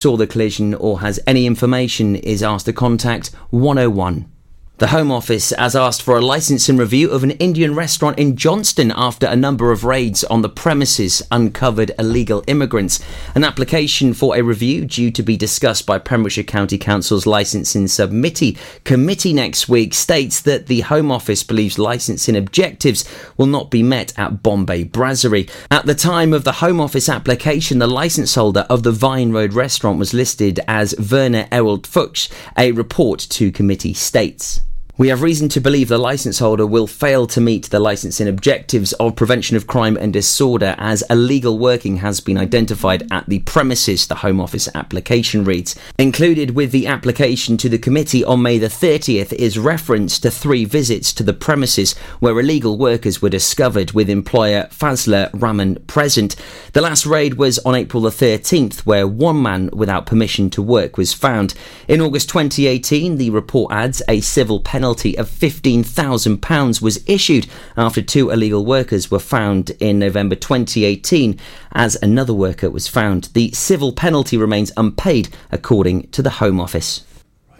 saw the collision or has any information is asked to contact 101. The Home Office has asked for a licensing review of an Indian restaurant in Johnston after a number of raids on the premises uncovered illegal immigrants. An application for a review due to be discussed by Pembrokeshire County Council's licensing subcommittee committee next week states that the Home Office believes licensing objectives will not be met at Bombay Brasserie. At the time of the Home Office application, the license holder of the Vine Road restaurant was listed as Werner Errold Fuchs, a report to committee states. We have reason to believe the licence holder will fail to meet the licensing objectives of prevention of crime and disorder as illegal working has been identified at the premises, the Home Office application reads. Included with the application to the committee on May the 30th is reference to three visits to the premises where illegal workers were discovered with employer Fazla Rahman present. The last raid was on April the 13th where one man without permission to work was found. In August 2018, the report adds a civil penalty penalty of £15,000 was issued after two illegal workers were found in November 2018, as another worker was found. The civil penalty remains unpaid, according to the Home Office.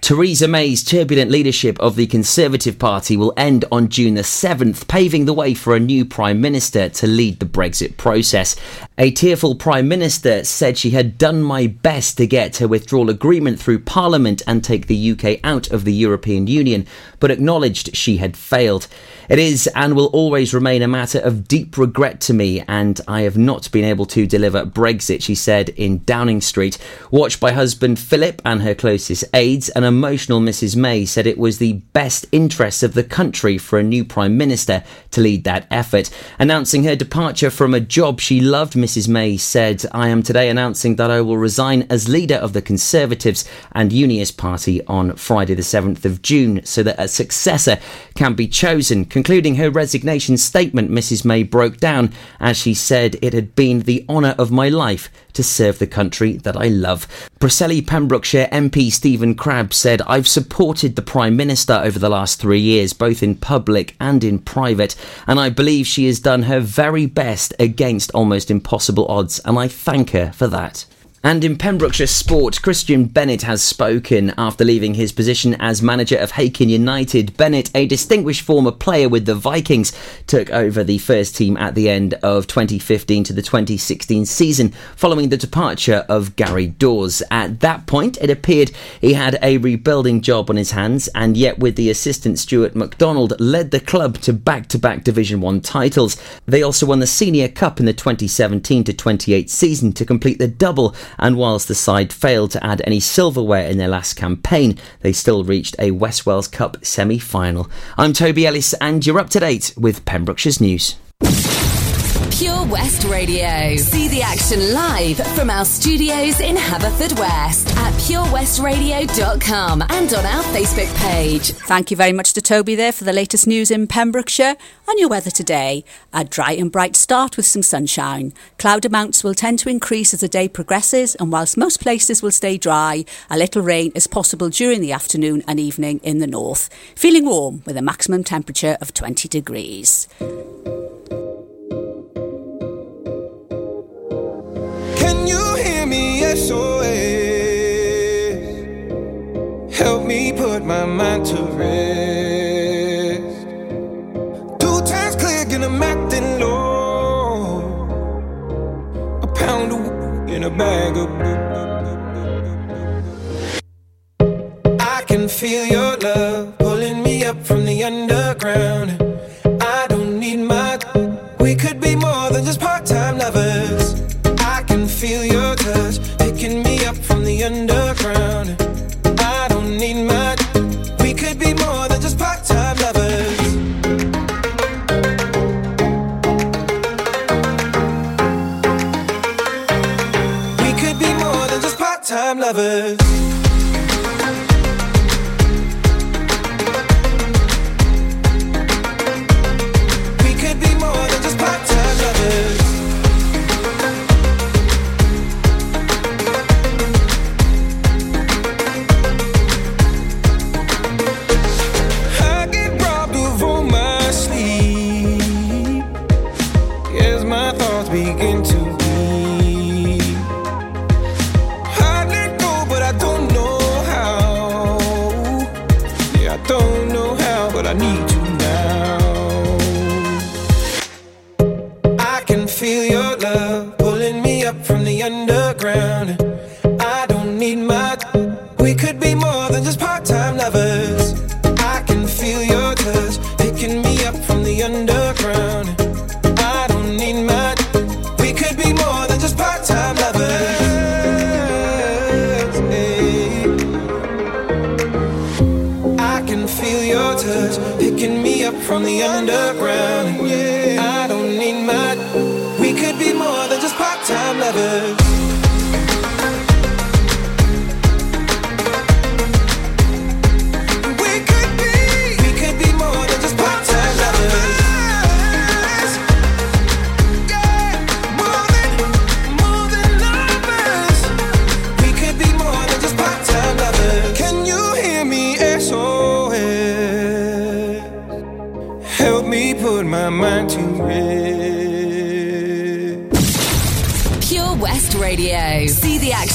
Theresa May's turbulent leadership of the Conservative Party will end on June the 7th, paving the way for a new Prime Minister to lead the Brexit process. A tearful Prime Minister said she had done my best to get her withdrawal agreement through Parliament and take the UK out of the European Union, but acknowledged she had failed. It is and will always remain a matter of deep regret to me, and I have not been able to deliver Brexit, she said in Downing Street. Watched by husband Philip and her closest aides, an emotional Mrs May said it was the best interests of the country for a new Prime Minister to lead that effort. Announcing her departure from a job she loved, Mrs May said, I am today announcing that I will resign as leader of the Conservatives and Unionist Party on Friday, the 7th of June, so that a successor can be chosen. Concluding her resignation statement, Mrs. May broke down as she said, It had been the honour of my life to serve the country that I love. Preseli Pembrokeshire MP Stephen Crabb said, I've supported the Prime Minister over the last three years, both in public and in private, and I believe she has done her very best against almost impossible odds, and I thank her for that. And in Pembrokeshire sport, Christian Bennett has spoken after leaving his position as manager of Hakin United. Bennett, a distinguished former player with the Vikings, took over the first team at the end of 2015 to the 2016 season following the departure of Gary Dawes. At that point, it appeared he had a rebuilding job on his hands, and yet with the assistant Stuart MacDonald led the club to back-to-back Division 1 titles. They also won the Senior Cup in the 2017 to 28 season to complete the double and whilst the side failed to add any silverware in their last campaign, they still reached a West Wales Cup semi final. I'm Toby Ellis, and you're up to date with Pembrokeshire's news. Pure West Radio. See the action live from our studios in Haverfordwest at purewestradio.com and on our Facebook page. Thank you very much to Toby there for the latest news in Pembrokeshire. and your weather today, a dry and bright start with some sunshine. Cloud amounts will tend to increase as the day progresses, and whilst most places will stay dry, a little rain is possible during the afternoon and evening in the north. Feeling warm with a maximum temperature of 20 degrees. Me put my mind to rest. Two times click and I'm acting low. A pound of in a bag of. I can feel your love pulling me up from the underground.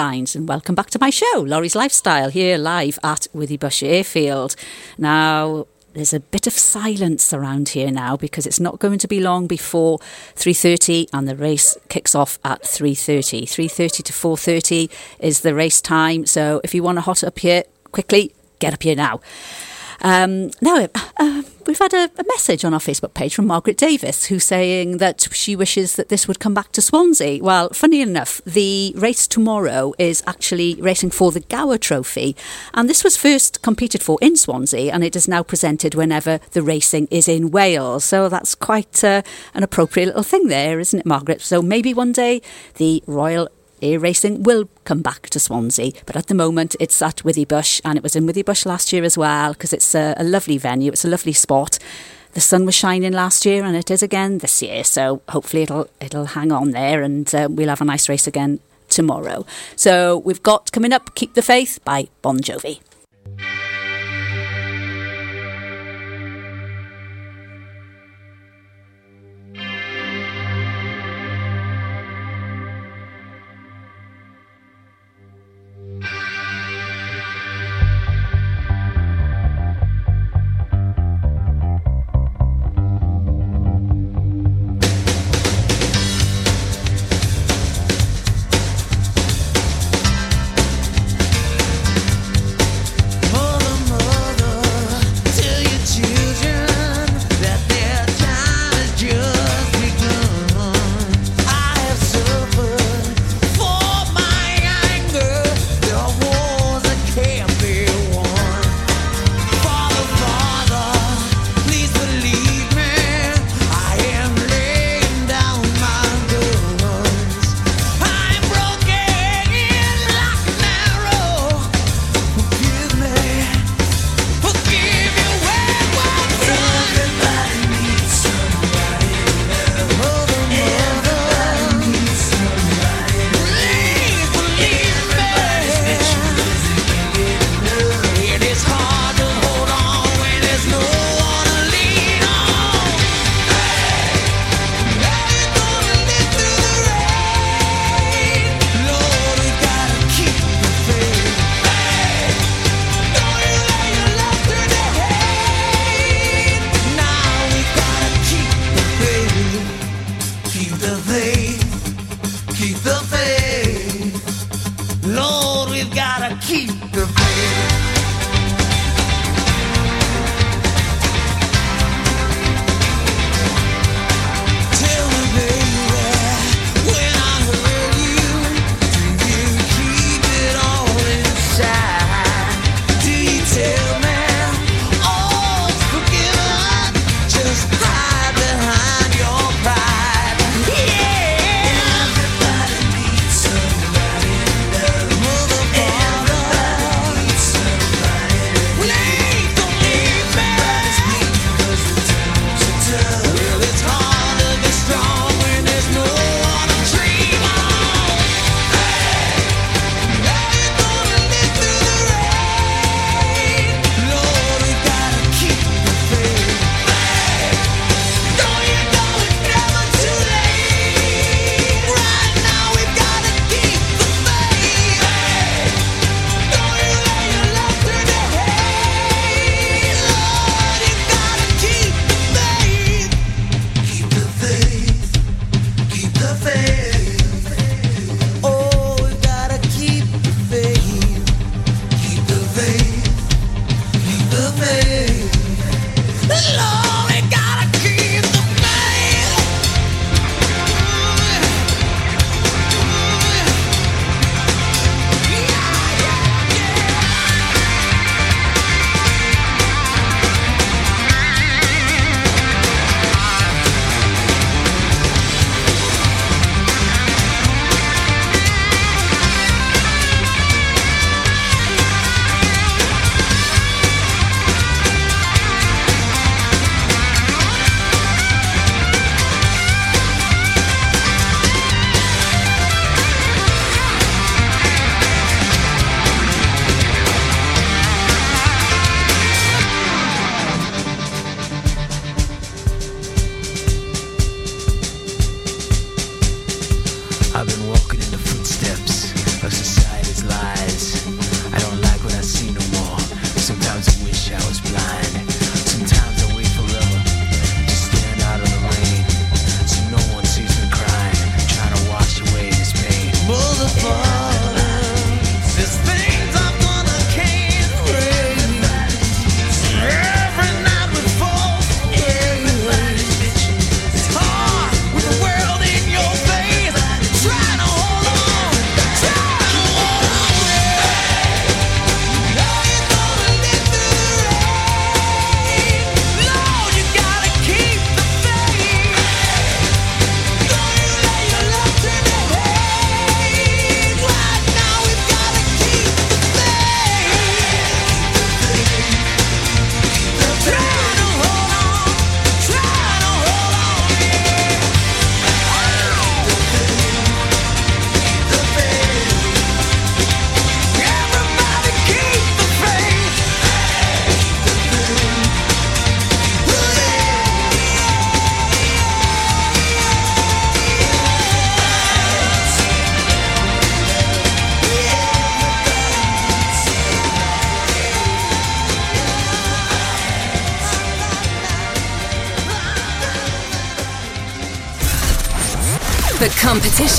Lines, and welcome back to my show, Lawrie's Lifestyle, here live at Withybush Airfield. Now, there's a bit of silence around here now because it's not going to be long before 3.30 and the race kicks off at 3.30 3.30 to 4.30 is the race time so if you want to hot up here quickly get up here now um, now, uh, we've had a, a, message on our Facebook page from Margaret Davis who's saying that she wishes that this would come back to Swansea. Well, funny enough, the race tomorrow is actually racing for the Gower Trophy, and this was first competed for in Swansea, and it is now presented whenever the racing is in Wales. So that's quite uh, an appropriate little thing there, isn't it, Margaret? So maybe one day the Royal air racing will come back to Swansea, but at the moment it's at Withybush, and it was in Withybush last year as well because it's a, a lovely venue, it's a lovely spot. The sun was shining last year, and it is again this year. So hopefully it'll it'll hang on there, and uh, we'll have a nice race again tomorrow. So we've got coming up "Keep the Faith" by Bon Jovi. faith. Lord, we've got to keep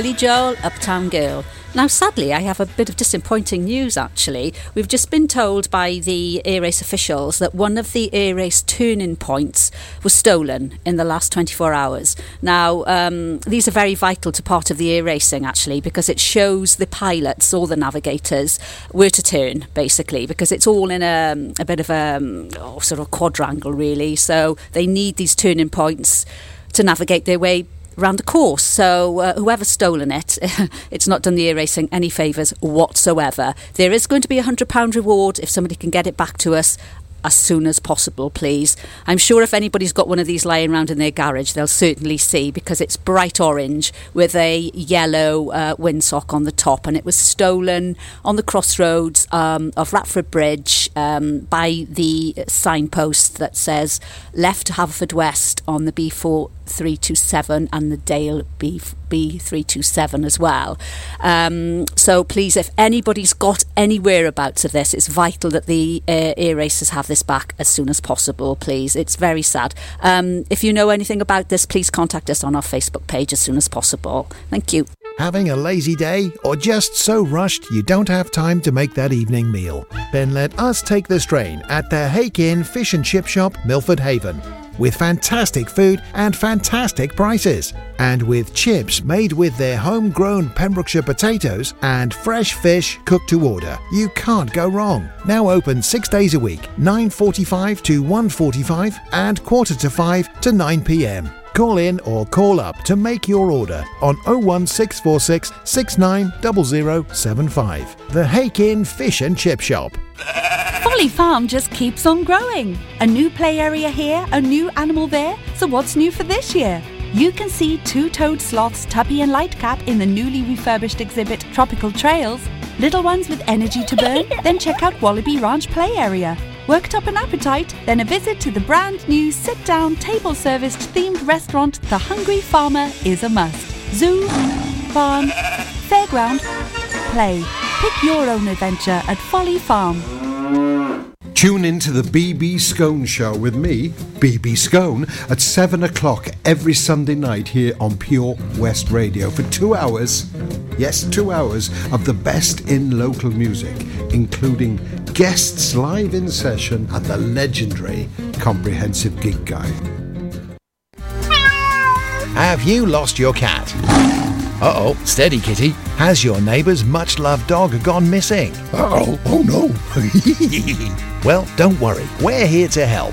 Billy Joel, Uptown Girl. Now, sadly, I have a bit of disappointing news actually. We've just been told by the Air Race officials that one of the Air Race turning points was stolen in the last 24 hours. Now, um, these are very vital to part of the air racing actually because it shows the pilots or the navigators where to turn basically because it's all in a, a bit of a um, oh, sort of quadrangle really. So they need these turning points to navigate their way around the course. So uh, whoever's stolen it, it's not done the air racing any favours whatsoever. There is going to be a £100 reward if somebody can get it back to us as soon as possible, please. I'm sure if anybody's got one of these lying around in their garage, they'll certainly see because it's bright orange with a yellow uh, windsock on the top, and it was stolen on the crossroads um, of Ratford Bridge um, by the signpost that says left Haverfordwest on the B4 327 and the Dale B, B327 as well. Um, so please, if anybody's got any whereabouts of this, it's vital that the uh, air racers have this back as soon as possible, please. It's very sad. Um, if you know anything about this, please contact us on our Facebook page as soon as possible. Thank you. Having a lazy day or just so rushed you don't have time to make that evening meal? Then let us take the strain at the Hake Inn Fish and Chip Shop, Milford Haven with fantastic food and fantastic prices. And with chips made with their homegrown Pembrokeshire potatoes and fresh fish cooked to order, you can't go wrong. Now open 6 days a week, 9:45 to 1:45 and quarter to 5 to 9 p.m. Call in or call up to make your order on 01646 690075. The Hakin Fish and Chip Shop. Folly Farm just keeps on growing. A new play area here, a new animal there. So what's new for this year? You can see two-toed sloths Tuppy and Lightcap in the newly refurbished exhibit Tropical Trails. Little ones with energy to burn? then check out Wallaby Ranch Play Area. Worked up an appetite? Then a visit to the brand new sit-down table-serviced themed restaurant The Hungry Farmer is a must. Zoo, farm, fairground, play. Pick your own adventure at Folly Farm. Tune in to the BB Scone Show with me, BB Scone, at 7 o'clock every Sunday night here on Pure West Radio for two hours. Yes, two hours of the best in local music, including guests live in session and the legendary Comprehensive Gig Guide. Have you lost your cat? Uh oh, steady kitty. Has your neighbour's much loved dog gone missing? Uh oh, oh no. well, don't worry, we're here to help.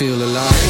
feel alive.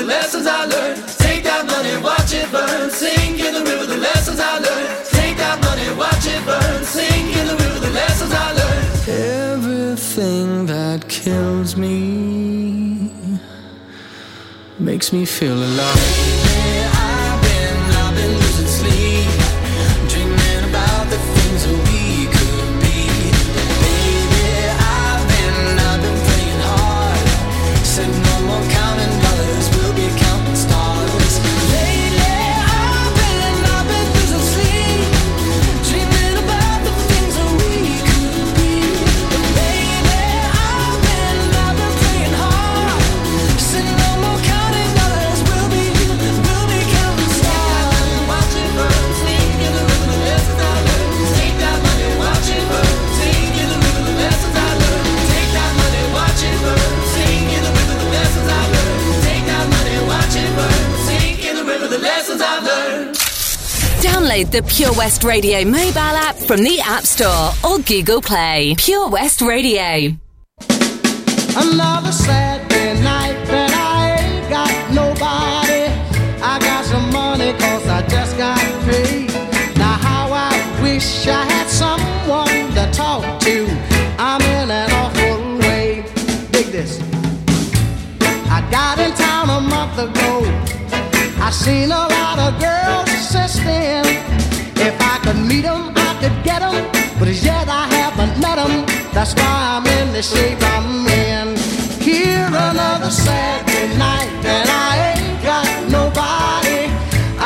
the lessons I learned. Take that money, watch it burn. Sing in the river the lessons I learned. Take that money, watch it burn. Sing in the river the lessons I learned. Everything that kills me makes me feel alive. Download the Pure West Radio mobile app from the App Store or Google Play. Pure West Radio. Another Saturday night and I ain't got nobody. I got some money cause I just got paid. Now how I wish I had someone to talk to. I'm in an awful way. Dig this. I got in town a month ago. I seen a lot of girls since meet them, I could get them. But as yet I haven't met them. That's why I'm in the shape I'm in. Here another Saturday night, and I ain't got nobody.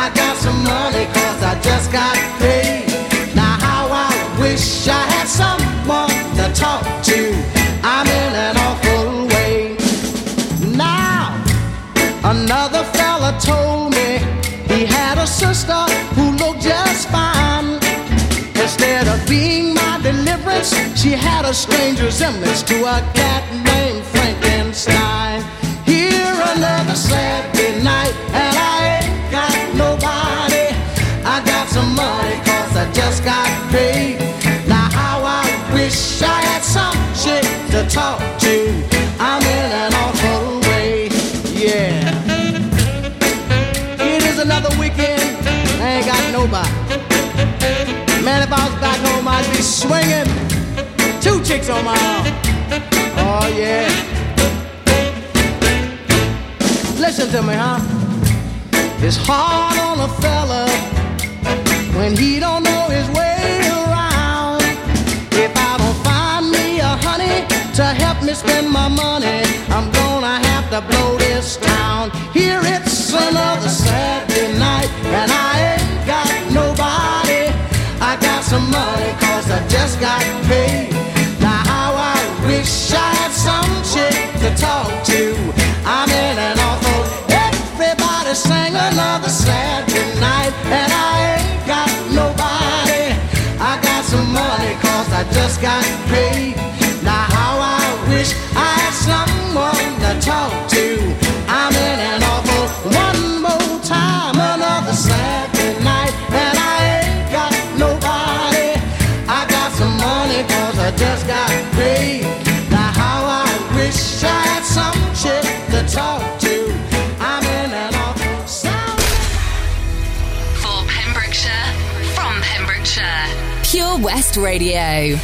I got some money cause I just got paid. Now how I wish I had someone to talk to. I'm in an awful way. Now, another fella told she had a strange resemblance to a cat named Frankenstein. Here another Saturday night, and I ain't got nobody. I got some money cause I just got paid. Now how I wish I had some chick to talk to. I'm in an awful way, yeah. It is another weekend, I ain't got nobody. Man, if I was back home, I'd be swinging. On my arm. Oh, yeah. Listen to me, huh? It's hard on a fella when he don't know his way around. If I don't find me a honey to help me spend my money, I'm gonna have to blow this town. Here it's another Saturday night, and I ain't got nobody. I got some money cause I just got paid. Wish I had some chick to talk to. I'm in an awful everybody sang another Saturday night and I ain't got nobody. I got some money cause I just got paid. West Radio.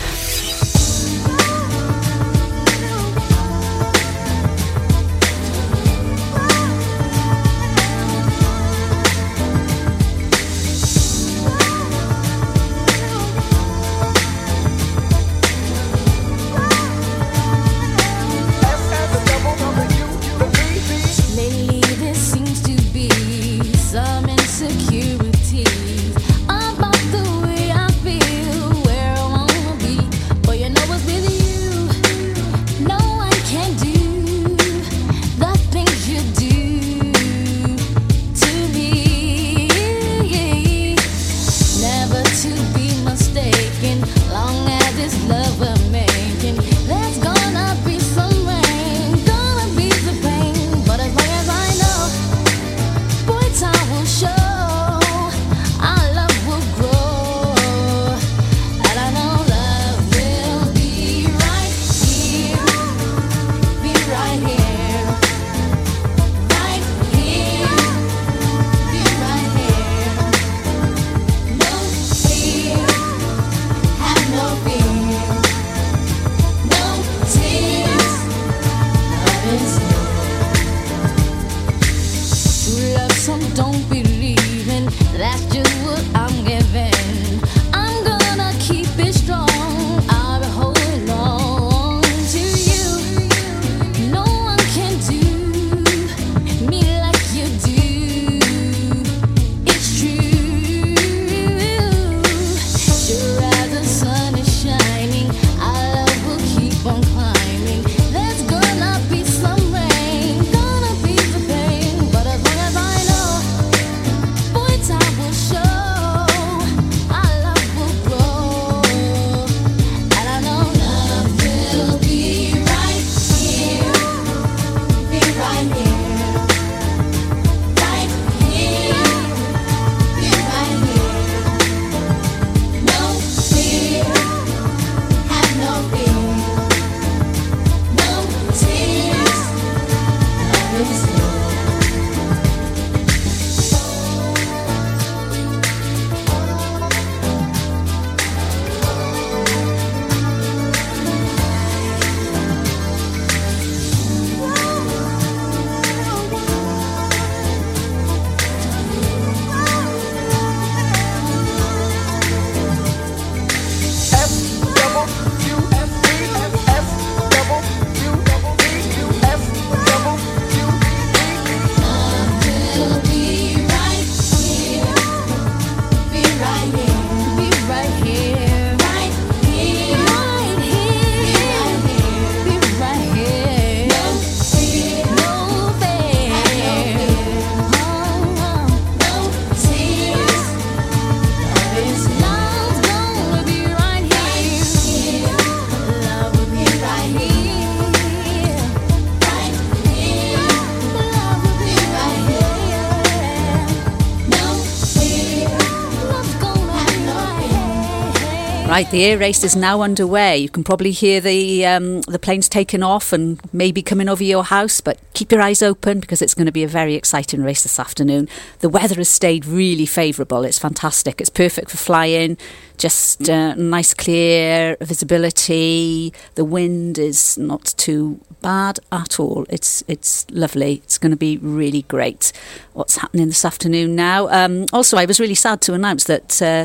Right, the air race is now underway. You can probably hear the um, the planes taking off and maybe coming over your house, but keep your eyes open because it's going to be a very exciting race this afternoon. The weather has stayed really favourable. It's fantastic. It's perfect for flying. Just uh, nice, clear visibility. The wind is not too bad at all. It's it's lovely. It's going to be really great. What's happening this afternoon now? Um, also, I was really sad to announce that. Uh,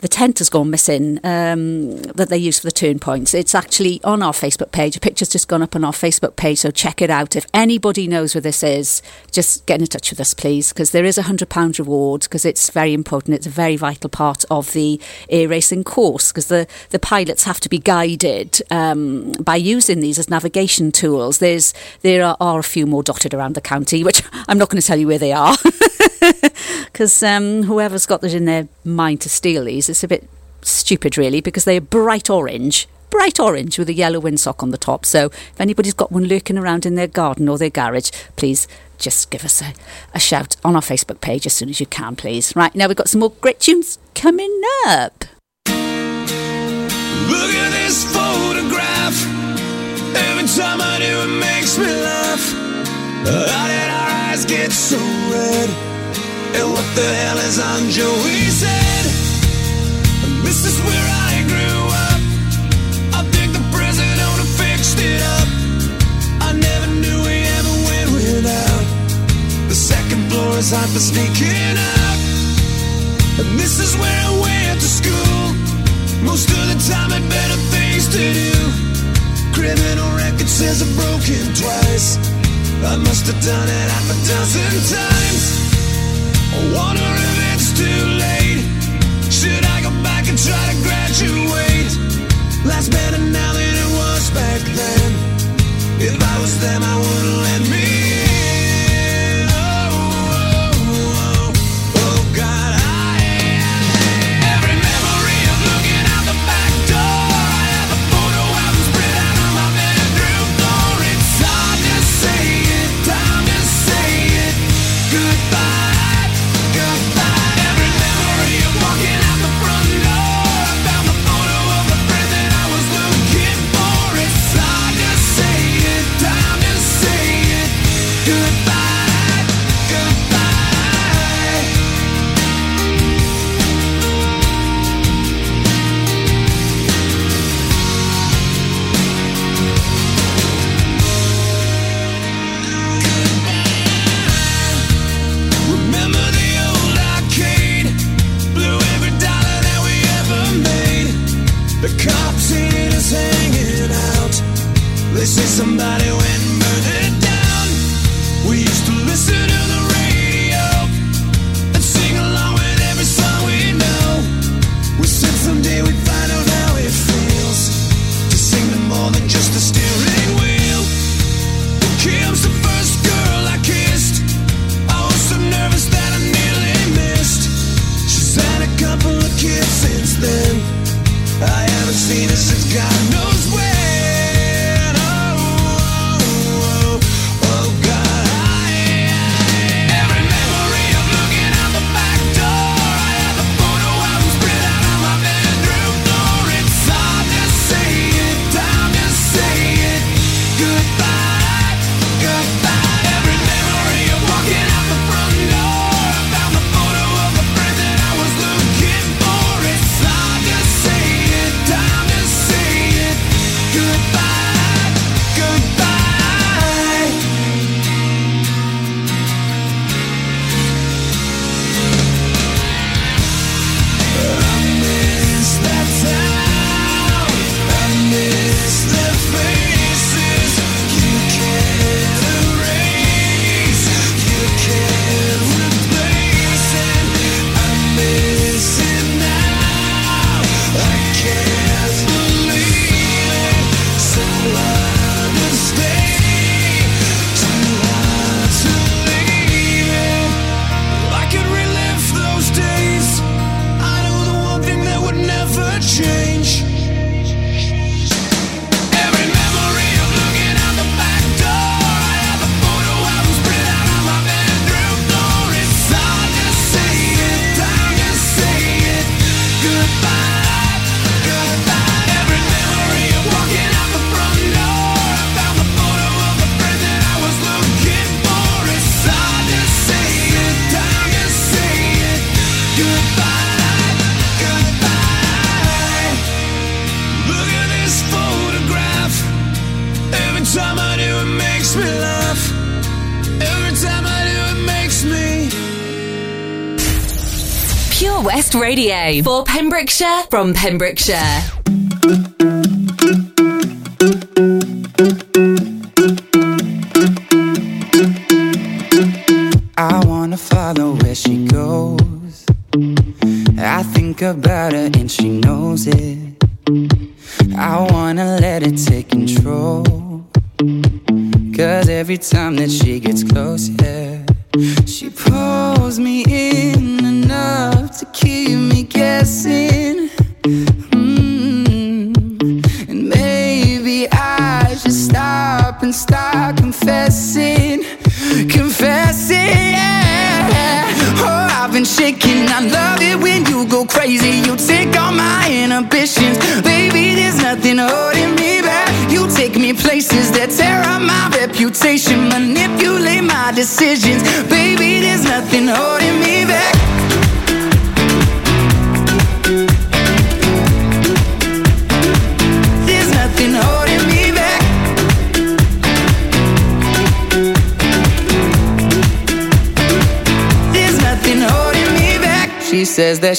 the tent has gone missing um, that they use for the turn points. It's actually on our Facebook page. A picture's just gone up on our Facebook page, so check it out. If anybody knows where this is, just get in touch with us, please, because there is a £100 reward because it's very important. It's a very vital part of the air racing course because the, the pilots have to be guided um, by using these as navigation tools. There's There are, are a few more dotted around the county, which I'm not going to tell you where they are. because um, whoever's got that in their mind to steal these, it's a bit stupid, really, because they're bright orange. Bright orange with a yellow windsock on the top. So, if anybody's got one lurking around in their garden or their garage, please just give us a, a shout on our Facebook page as soon as you can, please. Right, now we've got some more great tunes coming up. Look at this photograph. Every time I do, it makes me laugh. How did our eyes get so red? And what the hell is on Joey's said, This is where I grew up. I think the present owner fixed it up. I never knew we ever went without. The second floor is hot for sneaking out. And this is where I went to school. Most of the time had better things to do. Criminal record says I've broken twice. I must have done it half a dozen times. Them, I wouldn't let me then. I haven't seen her since God Pure West Radio for Pembrokeshire from Pembrokeshire. I wanna follow where she goes. I think about her and she knows it. I wanna let it take control. Cause every time that she gets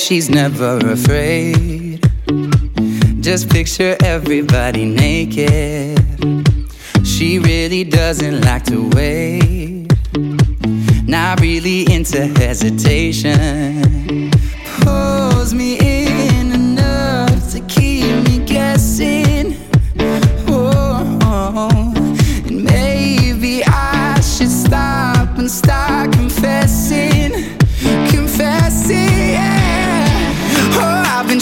she's never afraid.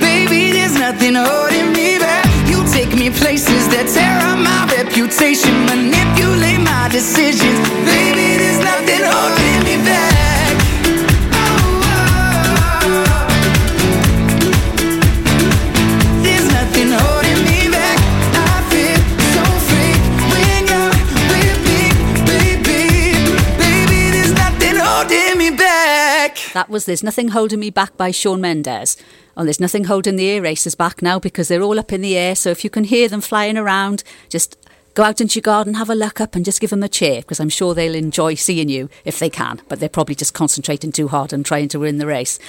baby. There's nothing holding me back. You take me places that tear up my reputation, manipulate my decisions. Baby, there's nothing holding me back. That was There's Nothing Holding Me Back by Shawn Mendes. There's nothing holding the air racers back now because they're all up in the air. So if you can hear them flying around, just go out into your garden, have a look up, and just give them a cheer because I'm sure they'll enjoy seeing you if they can. But they're probably just concentrating too hard and trying to win the race.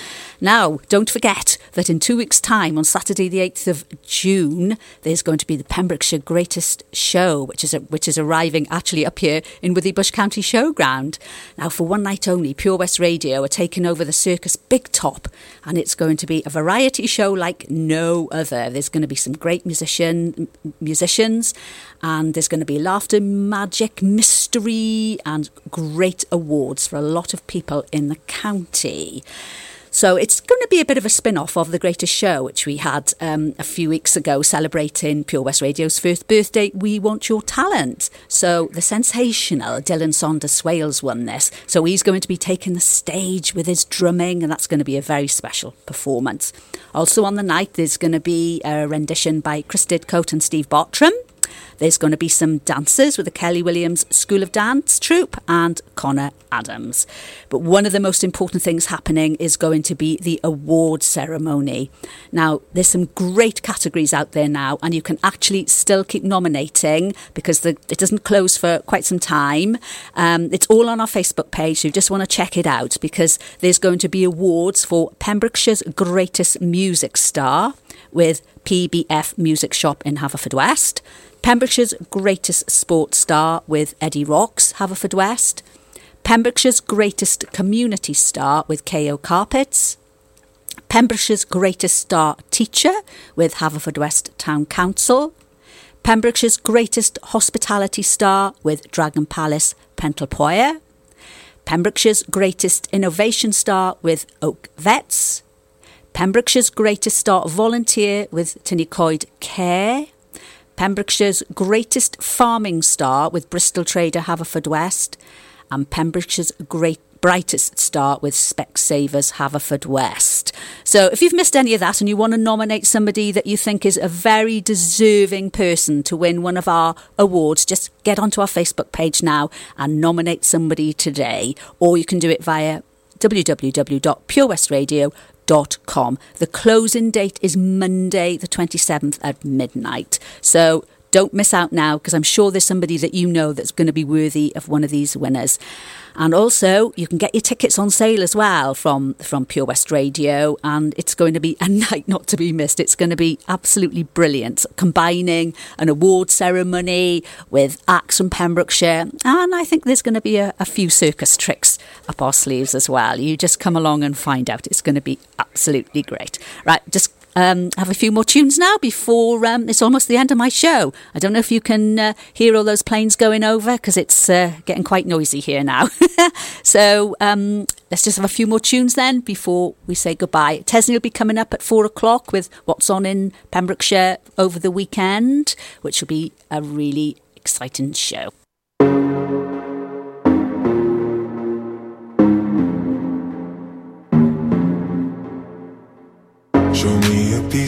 Now, don't forget that in two weeks' time, on Saturday, the 8th of June, there's going to be the Pembrokeshire Greatest Show, which is which is arriving actually up here in Withybush County Showground. Now, for one night only, Pure West Radio are taking over the Circus Big Top, and it's going to be a variety show like no other. There's going to be some great musician musicians, and there's going to be laughter, magic, mystery, and great awards for a lot of people in the county. So it's going to be a bit of a spin off of The Greatest Show, which we had um, a few weeks ago celebrating Pure West Radio's first birthday, We Want Your Talent. So the sensational Dylan Saunders Swales won this. So he's going to be taking the stage with his drumming, and that's going to be a very special performance. Also on the night, there's going to be a rendition by Chris Didcote and Steve Bartram. There's going to be some dancers with the Kelly Williams School of Dance troupe and Connor Adams. But one of the most important things happening is going to be the award ceremony. Now, there's some great categories out there now, and you can actually still keep nominating because the, it doesn't close for quite some time. Um, it's all on our Facebook page, so you just want to check it out because there's going to be awards for Pembrokeshire's greatest music star with PBF Music Shop in Haverfordwest. Pembrokeshire's greatest sports star with Eddie Rocks, Haverfordwest. Pembrokeshire's greatest community star with KO Carpets. Pembrokeshire's greatest star teacher with Haverfordwest Town Council. Pembrokeshire's greatest hospitality star with Dragon Palace Pentlepoir. Pembrokeshire's greatest innovation star with Oak Vets. Pembrokeshire's greatest star volunteer with Tynicoid Care. Pembrokeshire's greatest farming star with Bristol Trader Haverfordwest. And Pembrokeshire's great brightest star with Specsavers Haverfordwest. So if you've missed any of that and you want to nominate somebody that you think is a very deserving person to win one of our awards, just get onto our Facebook page now and nominate somebody today. Or you can do it via www.purewestradio.com. The closing date is Monday, the 27th at midnight. So don't miss out now because I'm sure there's somebody that you know that's going to be worthy of one of these winners. And also, you can get your tickets on sale as well from, from Pure West Radio, and it's going to be a night not to be missed. It's going to be absolutely brilliant, combining an award ceremony with acts from Pembrokeshire, and I think there's going to be a, a few circus tricks up our sleeves as well. You just come along and find out. It's going to be absolutely great. Right, just um, have a few more tunes now before um, it's almost the end of my show. I don't know if you can uh, hear all those planes going over because it's uh, getting quite noisy here now. so um, let's just have a few more tunes then before we say goodbye. Tesney will be coming up at four o'clock with what's on in Pembrokeshire over the weekend, which will be a really exciting show. Show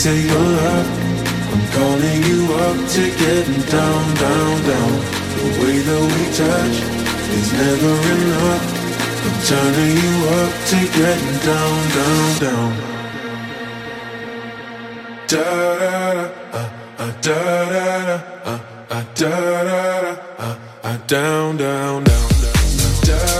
a piece of your love. I'm calling you up to getting down, down, down. The way that we touch is never enough. I'm turning you up to getting down, down, down. Da da da, uh, uh, da da da, uh, uh, da da da, uh, uh, down, down, down. Da da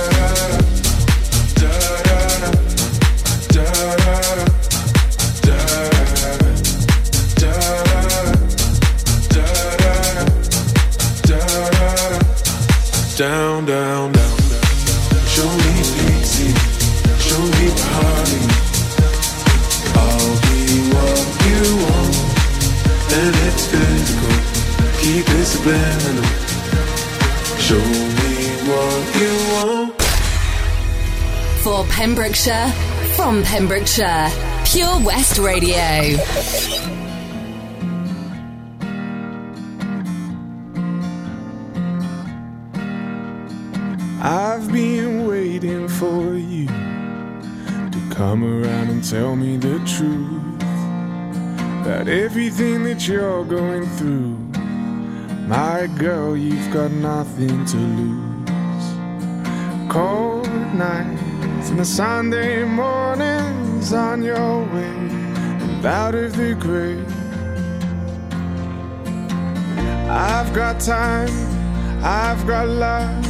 Down, down, down. Show me pity, show me party. I'll be what you want, and it's physical. Keep it subliminal. Show me what you want. For Pembrokeshire, from Pembrokeshire, Pure West Radio. Waiting for you to come around and tell me the truth about everything that you're going through. My girl, you've got nothing to lose. Cold nights and the Sunday mornings on your way and out of the grave. I've got time, I've got love,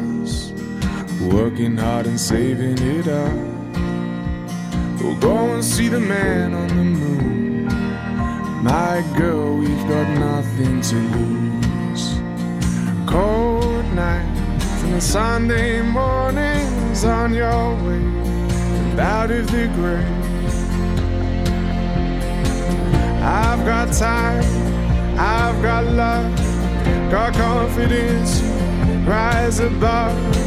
working hard and saving it up. We'll go and see the man on the moon. My girl, we've got nothing to lose. Cold nights and the Sunday mornings on your way out of the grave. I've got time, I've got love, got confidence, rise above.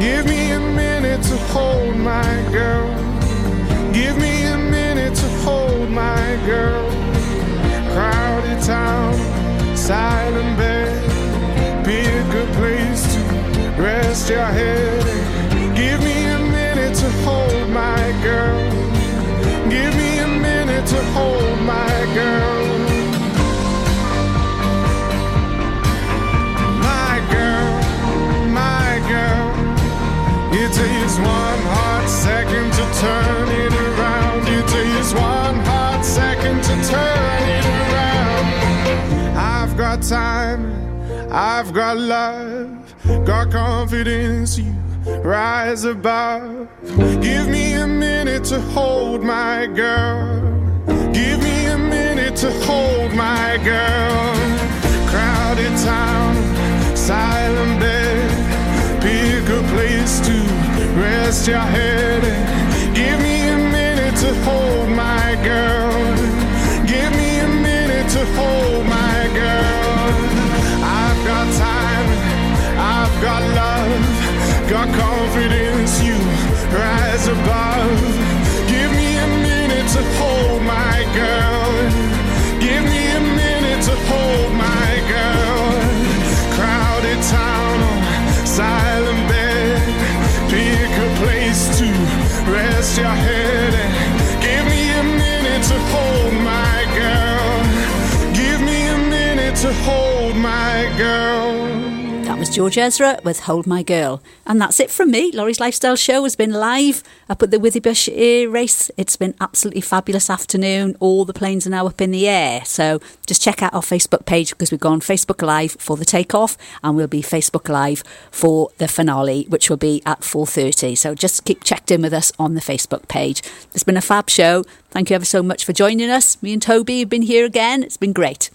Give me a minute to hold my girl. Give me a minute to hold my girl. Crowded town, silent bed. Pick a good place to rest your head. Give me a minute to hold my girl. Give me a minute to hold my girl. One hot second to turn it around. It takes one hot second to turn it around. I've got time, I've got love, got confidence. You rise above. Give me a minute to hold my girl. Give me a minute to hold my girl. Crowded town, silent bed. Pick a place to rest your head. and Give me a minute to hold my girl. Give me a minute to hold my girl. I've got time, I've got love, got confidence. You rise above. Give me a minute to hold my girl. Give me a minute to hold my rest your head. And give me a minute to hold my girl. Give me a minute to hold my girl. That was George Ezra with Hold My Girl. And that's it from me. Lawrie's Lifestyle Show has been live up at the Withybush Air Race. It's been absolutely fabulous afternoon. All the planes are now up in the air. So just check out our Facebook page because we've gone Facebook Live for the takeoff and we'll be Facebook Live for the finale, which will be at 4.30. So just keep checked in with us on the Facebook page. It's been a fab show. Thank you ever so much for joining us. Me and Toby have been here again. It's been great.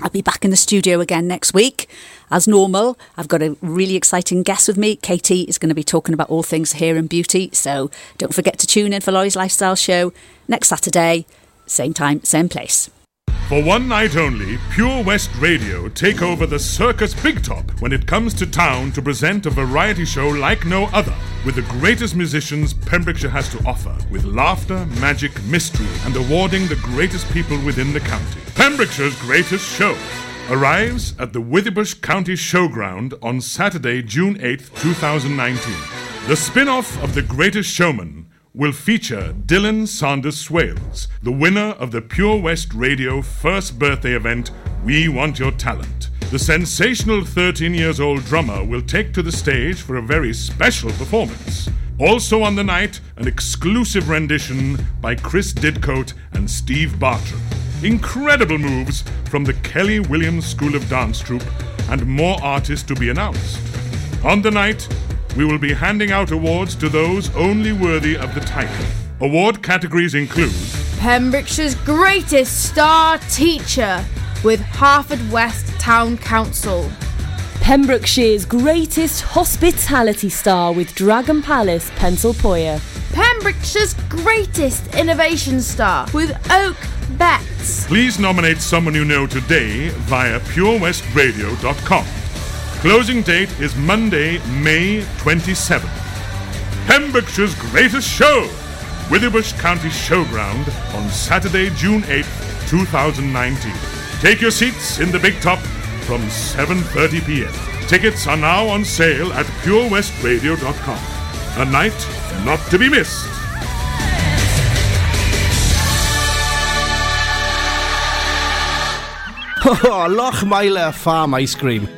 I'll be back in the studio again next week. As normal, I've got a really exciting guest with me. Katie is going to be talking about all things hair and beauty. So don't forget to tune in for Lawrie's Lifestyle Show next Saturday, same time, same place. For one night only, Pure West Radio take over the Circus Big Top when it comes to town to present a variety show like no other, with the greatest musicians Pembrokeshire has to offer, with laughter, magic, mystery, and awarding the greatest people within the county. Pembrokeshire's greatest show arrives at the Withybush County Showground on Saturday, June 8th, 2019. The spin off of The Greatest Showman will feature Dylan Sanders Swales, the winner of the Pure West Radio first birthday event, We Want Your Talent. The sensational 13 years old drummer will take to the stage for a very special performance. Also on the night, an exclusive rendition by Chris Didcote and Steve Bartram. Incredible moves from the Kelly Williams School of Dance Troupe, and more artists to be announced. On the night, we will be handing out awards to those only worthy of the title. Award categories include Pembrokeshire's greatest star teacher with Haverfordwest Town Council. Pembrokeshire's greatest hospitality star with Dragon Palace, Pentlepoir. Pembrokeshire's greatest innovation star with Oak Vets. Please nominate someone you know today via purewestradio.com. Closing date is Monday, May 27th. Pembrokeshire's greatest show, Withybush County Showground on Saturday, June 8th, 2019. Take your seats in the big top from 7:30 p.m. Tickets are now on sale at purewestradio.com. A night not to be missed. Oh, Lochmeyler Farm Ice Cream.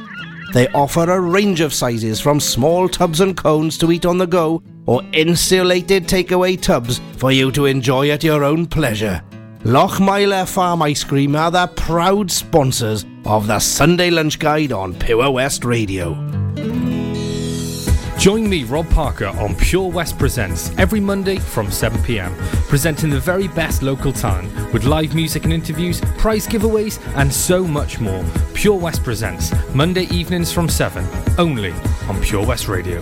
They offer a range of sizes from small tubs and cones to eat on the go or insulated takeaway tubs for you to enjoy at your own pleasure. Lochmeyler Farm Ice Cream are the proud sponsors of the Sunday Lunch Guide on Pure West Radio. Join me, Rob Parker, on Pure West Presents every Monday from 7pm, presenting the very best local talent with live music and interviews, prize giveaways, and so much more. Pure West Presents, Monday evenings from 7, only on Pure West Radio.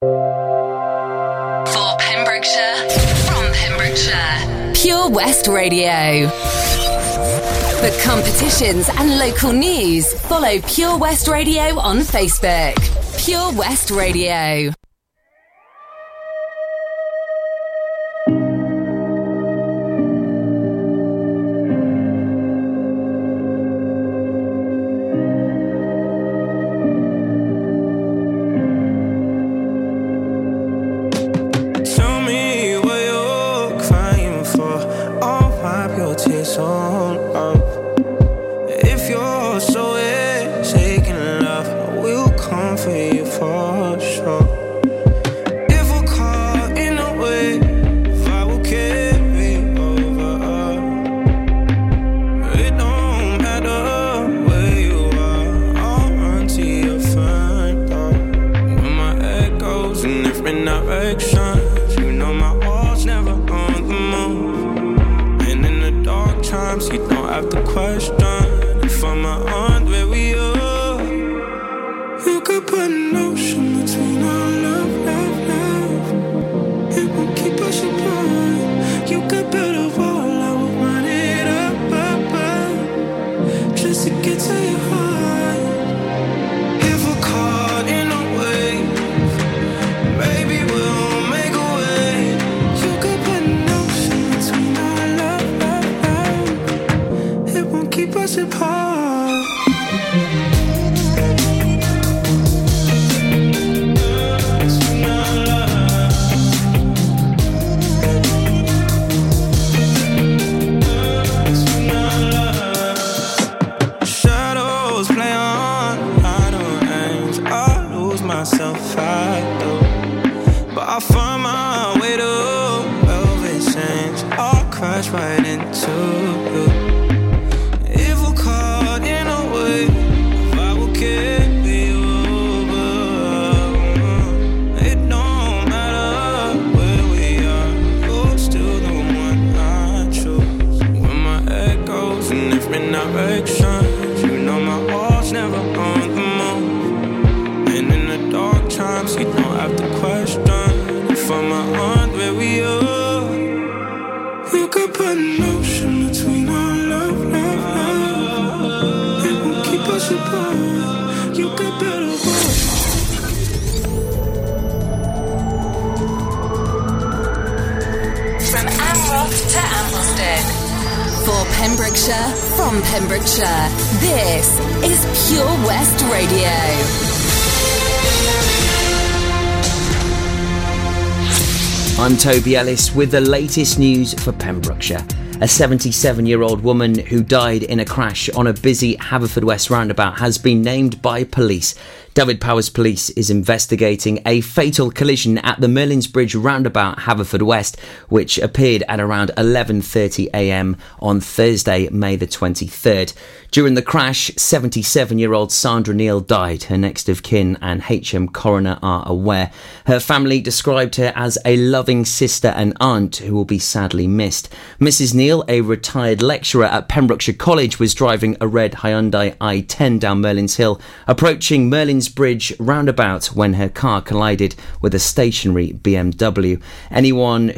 For Pembrokeshire, from Pembrokeshire, Pure West Radio. For competitions and local news, follow Pure West Radio on Facebook. Pure West Radio. Pembrokeshire, from Pembrokeshire, this is Pure West Radio. I'm Toby Ellis with the latest news for Pembrokeshire. A 77 year old woman who died in a crash on a busy Haverfordwest roundabout has been named by police Dyfed-Powys Police is investigating a fatal collision at the Merlin's Bridge roundabout Haverfordwest, which appeared at around 11:30 a.m. on Thursday, May the 23rd. During the crash, 77-year-old Sandra Neal died. Her next of kin and HM coroner are aware. Her family described her as a loving sister and aunt who will be sadly missed. Mrs. Neal, a retired lecturer at Pembrokeshire College, was driving a red Hyundai i10 down Merlin's Hill, approaching Merlin's Bridge roundabout when her car collided with a stationary BMW. Anyone